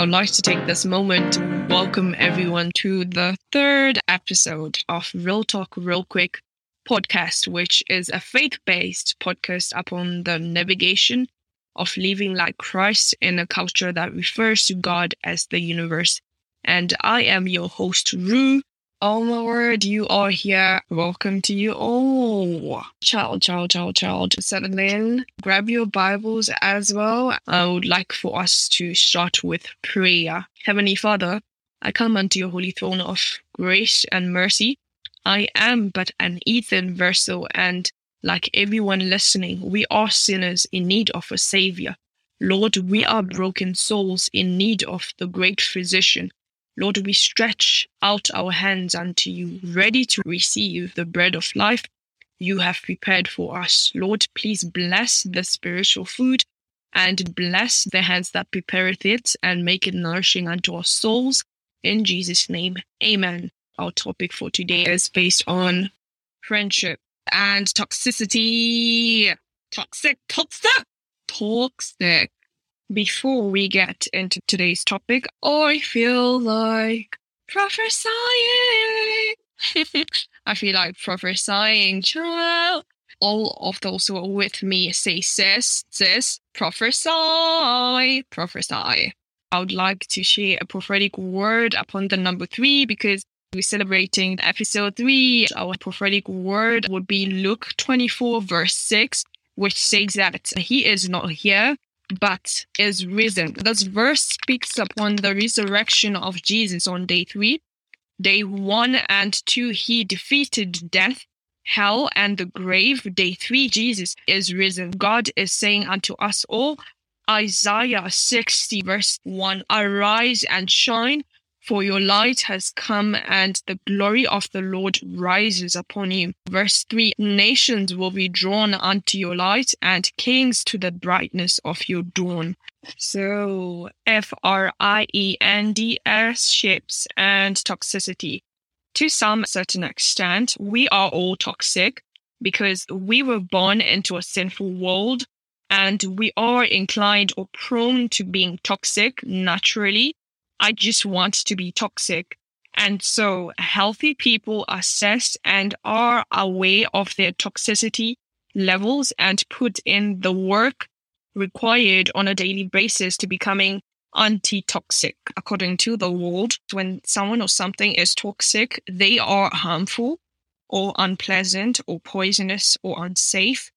I would like to take this moment to welcome everyone to the third episode of Real Talk Real Quick podcast, which is a faith based podcast upon the navigation of living like Christ in a culture that refers to God as the universe. And I am your host, Rue. Oh my word, you are here. Welcome to you all. Child, child, child, child. Settle in. Grab your Bibles as well. I would like for us to start with prayer. Heavenly Father, I come unto your holy throne of grace and mercy. I am but an earthen vessel, and like everyone listening, we are sinners in need of a Savior. Lord, we are broken souls in need of the great physician. Lord, we stretch out our hands unto you, ready to receive the bread of life you have prepared for us. Lord, please bless the spiritual food and bless the hands that prepareth it and make it nourishing unto our souls. In Jesus' name, amen. Our topic for today is based on friendship and toxicity. Toxic, toxic, toxic. Before we get into today's topic, I feel like prophesying. I feel like prophesying, child. All of those who are with me say, sis, sis, prophesy, prophesy. I would like to share a prophetic word upon the number three because we're celebrating episode three. Our prophetic word would be Luke 24, verse 6, which says that he is not here, but is risen. This verse speaks upon the resurrection of Jesus on day three. Day one and two, he defeated death, hell, and the grave. Day three, Jesus is risen. God is saying unto us all, Isaiah 60, verse 1 Arise and shine, for your light has come, and the glory of the Lord rises upon you. Verse 3 Nations will be drawn unto your light, and kings to the brightness of your dawn. So, F R I E N D S ships and toxicity. To some certain extent, we are all toxic because we were born into a sinful world and we are inclined or prone to being toxic naturally I just want to be toxic. And so healthy people assess and are aware of their toxicity levels and put in the work required on a daily basis to becoming anti-toxic according to the world when someone or something is toxic they are harmful or unpleasant or poisonous or unsafe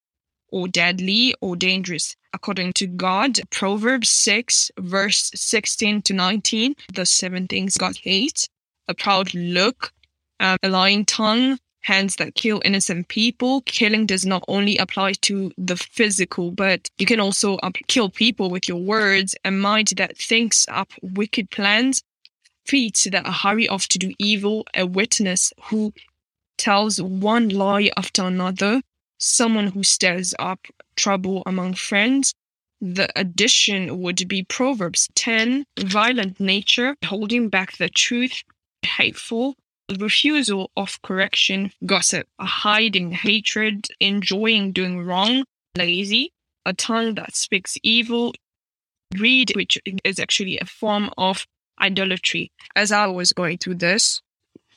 or deadly or dangerous according to God. Proverbs 6, verse 16 to 19. The seven things God hates a proud look, um, a lying tongue, hands that kill innocent people. Killing does not only apply to the physical, but you can also uh, kill people with your words, a mind that thinks up wicked plans, feet that hurry off to do evil, a witness who tells one lie after another, someone who stirs up trouble among friends. The addition would be Proverbs 10, violent nature, holding back the truth, hateful, refusal of correction, gossip, hiding hatred, enjoying doing wrong, lazy, a tongue that speaks evil, greed, which is actually a form of idolatry. As I was going through this,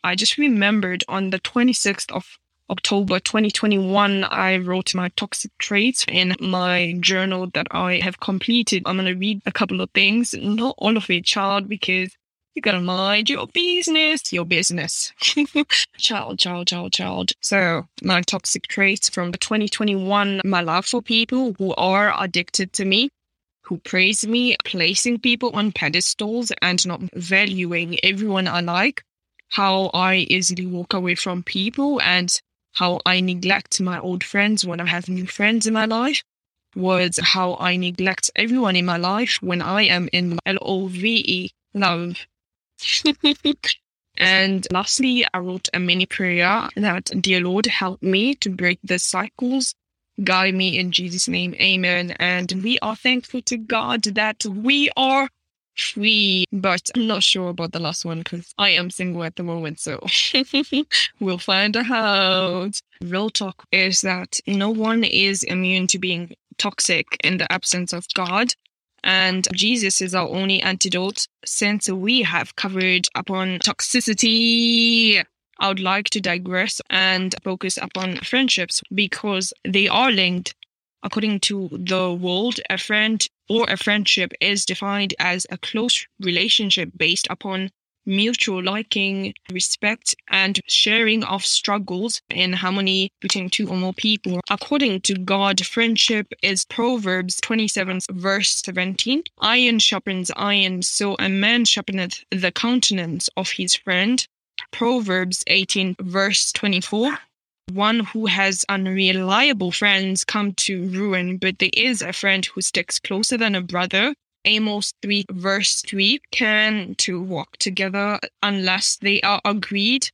I just remembered on the 26th of October 2021, I wrote my toxic traits in my journal that I have completed. I'm going to read a couple of things, not all of it, child, because you gotta mind your business, your business. child, child, child, child. So, my toxic traits from 2021 my love for people who are addicted to me, who praise me, placing people on pedestals and not valuing everyone I like, how I easily walk away from people and how I neglect my old friends when I have new friends in my life, was how I neglect everyone in my life when I am in L O V E, love. and lastly, I wrote a mini prayer that, Dear Lord, help me to break the cycles. Guide me in Jesus' name. Amen. And we are thankful to God that we are free, but I'm not sure about the last one because I am single at the moment. So we'll find out. Real talk is that no one is immune to being toxic in the absence of God. And Jesus is our only antidote since we have covered upon toxicity. I would like to digress and focus upon friendships because they are linked. According to the world, a friend or a friendship is defined as a close relationship based upon mutual liking, respect, and sharing of struggles in harmony between two or more people. According to God, friendship is Proverbs 27, verse 17. Iron sharpens iron, so a man sharpeneth the countenance of his friend. Proverbs 18, verse 24. One who has unreliable friends come to ruin, but there is a friend who sticks closer than a brother. Amos 3, verse 3 can two walk together unless they are agreed.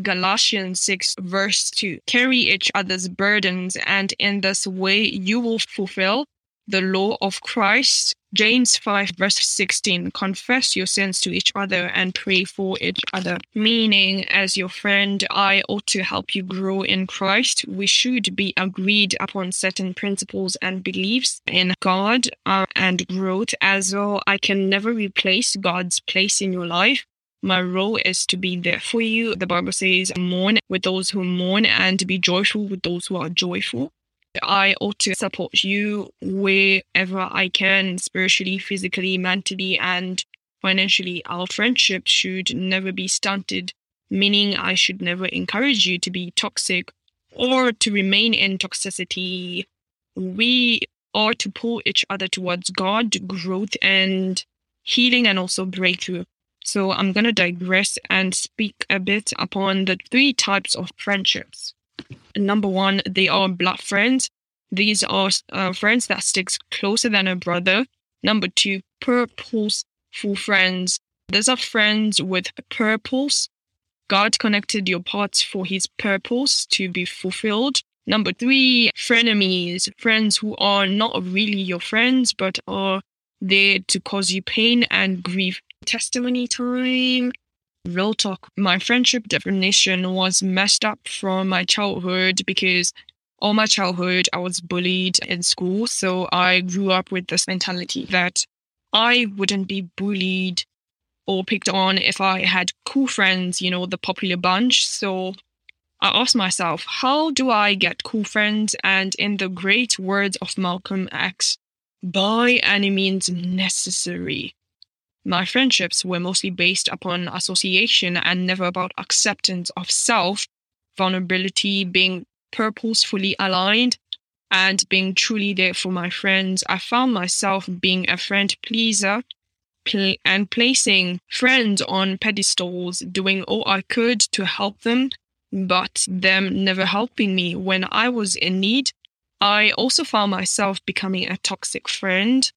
Galatians 6, verse 2 carry each other's burdens, and in this way you will fulfill the law of Christ. James 5, verse 16 confess your sins to each other and pray for each other. Meaning, as your friend, I ought to help you grow in Christ. We should be agreed upon certain principles and beliefs in God uh, and growth as well. I can never replace God's place in your life. My role is to be there for you. The Bible says, mourn with those who mourn and be joyful with those who are joyful. I ought to support you wherever I can, spiritually, physically, mentally, and financially. Our friendship should never be stunted, meaning I should never encourage you to be toxic or to remain in toxicity. We are to pull each other towards God, growth, and healing, and also breakthrough. So I'm going to digress and speak a bit upon the three types of friendships. Number one, they are blood friends. These are uh, friends that sticks closer than a brother. Number two, purposeful friends. These are friends with purpose. God connected your parts for his purpose to be fulfilled. Number three, frenemies, friends who are not really your friends, but are there to cause you pain and grief. Testimony time. Real talk. My friendship definition was messed up from my childhood because all my childhood I was bullied in school. So I grew up with this mentality that I wouldn't be bullied or picked on if I had cool friends, you know, the popular bunch. So I asked myself, how do I get cool friends? And in the great words of Malcolm X, by any means necessary. My friendships were mostly based upon association and never about acceptance of self, vulnerability, being purposefully aligned, and being truly there for my friends. I found myself being a friend pleaser pl- and placing friends on pedestals, doing all I could to help them, but them never helping me when I was in need. I also found myself becoming a toxic friend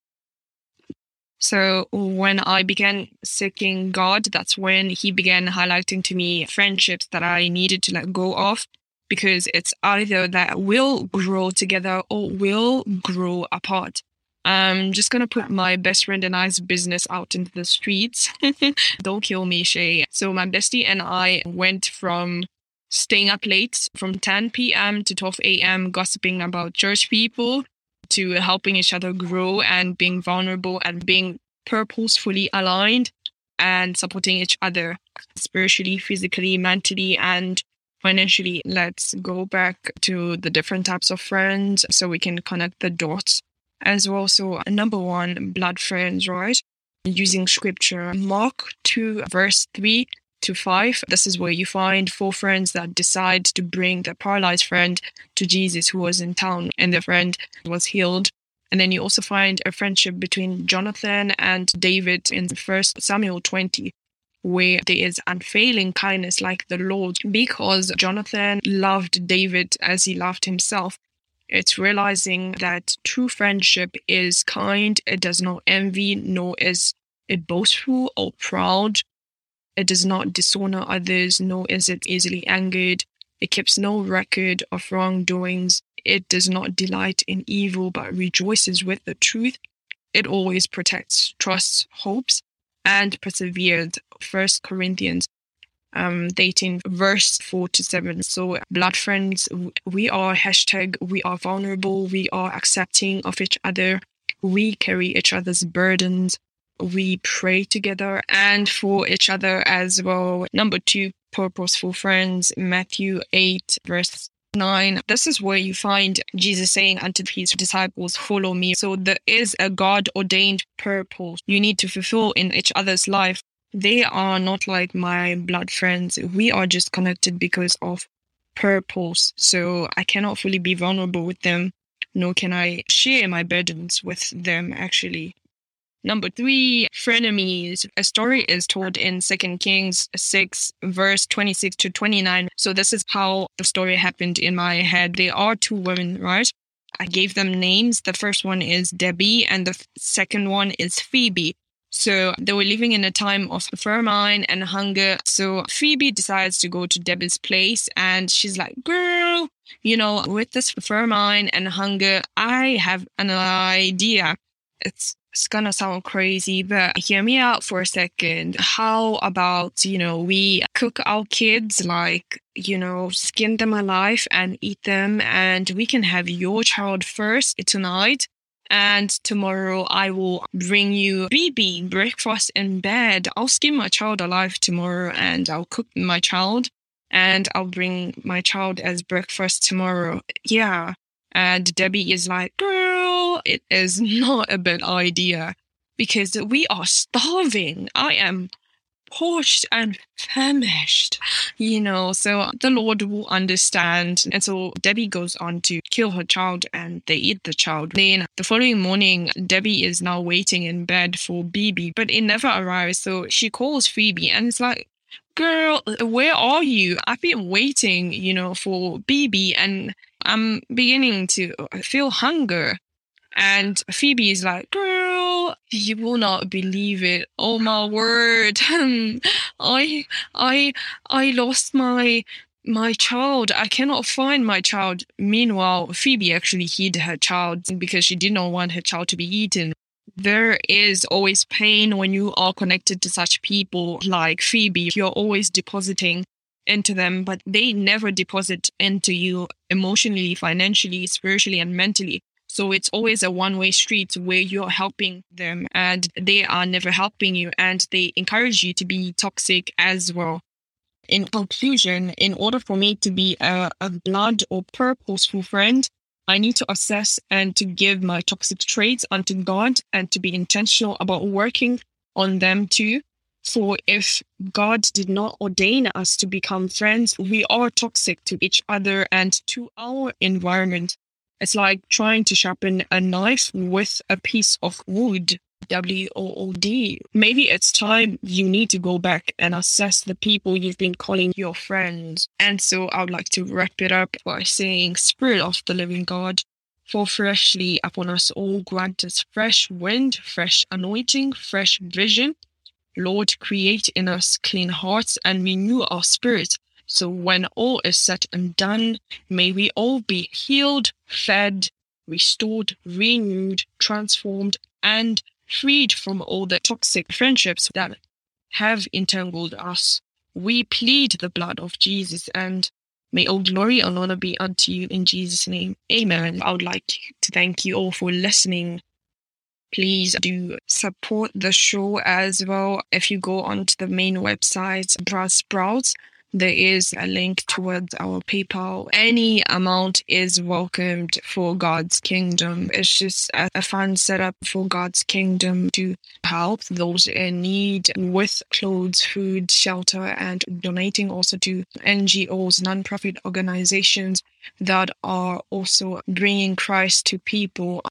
so when I began seeking God, that's when He began highlighting to me friendships that I needed to let go of because it's either that will grow together or will grow apart. I'm just gonna put my best friend and I's business out into the streets. Don't kill me, Shay. So my bestie and I went from staying up late from 10 p.m. to 12 a.m. gossiping about church people to helping each other grow and being vulnerable and being purposefully aligned and supporting each other spiritually, physically, mentally, and financially. Let's go back to the different types of friends so we can connect the dots as well. So, number one, blood friends, right? Using scripture, Mark 2, verse 3 to 5. This is where you find four friends that decide to bring their paralyzed friend to Jesus who was in town, and their friend was healed. And then you also find a friendship between Jonathan and David in 1 Samuel 20, where there is unfailing kindness like the Lord, because Jonathan loved David as he loved himself. It's realizing that true friendship is kind, it does not envy, nor is it boastful or proud, it does not dishonor others, nor is it easily angered. It keeps no record of wrongdoings. It does not delight in evil, but rejoices with the truth. It always protects, trusts, hopes, and perseveres. First Corinthians um, 18, verse 4 to 7. So, blood friends, we are hashtag, we are vulnerable, we are accepting of each other, We carry each other's burdens. We pray together and for each other as well. Number two, purposeful friends. Matthew 8, verse 9. This is where you find Jesus saying unto his disciples, Follow me. So there is a God ordained purpose you need to fulfill in each other's life. They are not like my blood friends. We are just connected because of purpose. So I cannot fully be vulnerable with them, nor can I share my burdens with them actually. Number three, frenemies. A story is told in Second Kings 6, verse 26 to 29. So this is how the story happened in my head. There are two women, right? I gave them names. The first one is Debbie, and the second one is Phoebe. So they were living in a time of famine and hunger. So Phoebe decides to go to Debbie's place and she's like, girl, you know, with this famine and hunger, I have an idea. It's it's gonna sound crazy, but hear me out for a second. How about, you know, we cook our kids like, you know, skin them alive and eat them, and we can have your child first tonight. And tomorrow I will bring you BB breakfast in bed. I'll skin my child alive tomorrow and I'll cook my child and I'll bring my child as breakfast tomorrow. Yeah. And Debbie is like, girl, it is not a bad idea because we are starving. I am parched and famished, you know. So the Lord will understand. And so Debbie goes on to kill her child and they eat the child. Then the following morning, Debbie is now waiting in bed for BB, but it never arrives. So she calls Phoebe and it's like, girl, where are you? I've been waiting, you know, for BB and I'm beginning to feel hunger. And Phoebe is like, girl, you will not believe it. Oh my word. I I I lost my my child. I cannot find my child. Meanwhile, Phoebe actually hid her child because she did not want her child to be eaten. There is always pain when you are connected to such people like Phoebe. You're always depositing into them, but they never deposit into you emotionally, financially, spiritually, and mentally. So it's always a one way street where you're helping them and they are never helping you and they encourage you to be toxic as well. In conclusion, in order for me to be a, a blood or purposeful friend, I need to assess and to give my toxic traits unto God and to be intentional about working on them too. For if God did not ordain us to become friends, we are toxic to each other and to our environment. It's like trying to sharpen a knife with a piece of wood. W O O D. Maybe it's time you need to go back and assess the people you've been calling your friends. And so I would like to wrap it up by saying, Spirit of the living God, fall freshly upon us all, grant us fresh wind, fresh anointing, fresh vision. Lord, create in us clean hearts and renew our spirit so when all is said and done, may we all be healed, fed, restored, renewed, transformed, and freed from all the toxic friendships that have entangled us. We plead the blood of Jesus and may all glory and honor be unto you in Jesus' name. Amen. I would like to thank you all for listening. Please do support the show as well. If you go onto the main website, Buzzsprouts, there is a link towards our PayPal. Any amount is welcomed for God's kingdom. It's just a, a fun setup for God's kingdom to help those in need with clothes, food, shelter, and donating also to NGOs, nonprofit organizations that are also bringing Christ to people.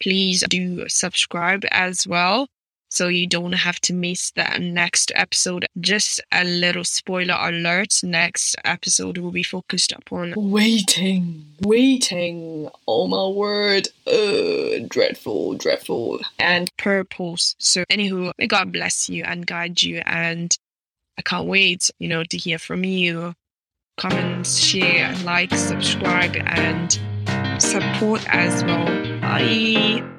Please do subscribe as well so you don't have to miss that next episode. Just a little spoiler alert next episode will be focused upon waiting, waiting. Oh my word, uh, dreadful, dreadful, and purpose. So, anywho, may God bless you and guide you. And I can't wait, you know, to hear from you. Comments, share, like, subscribe, and support as well. Bye.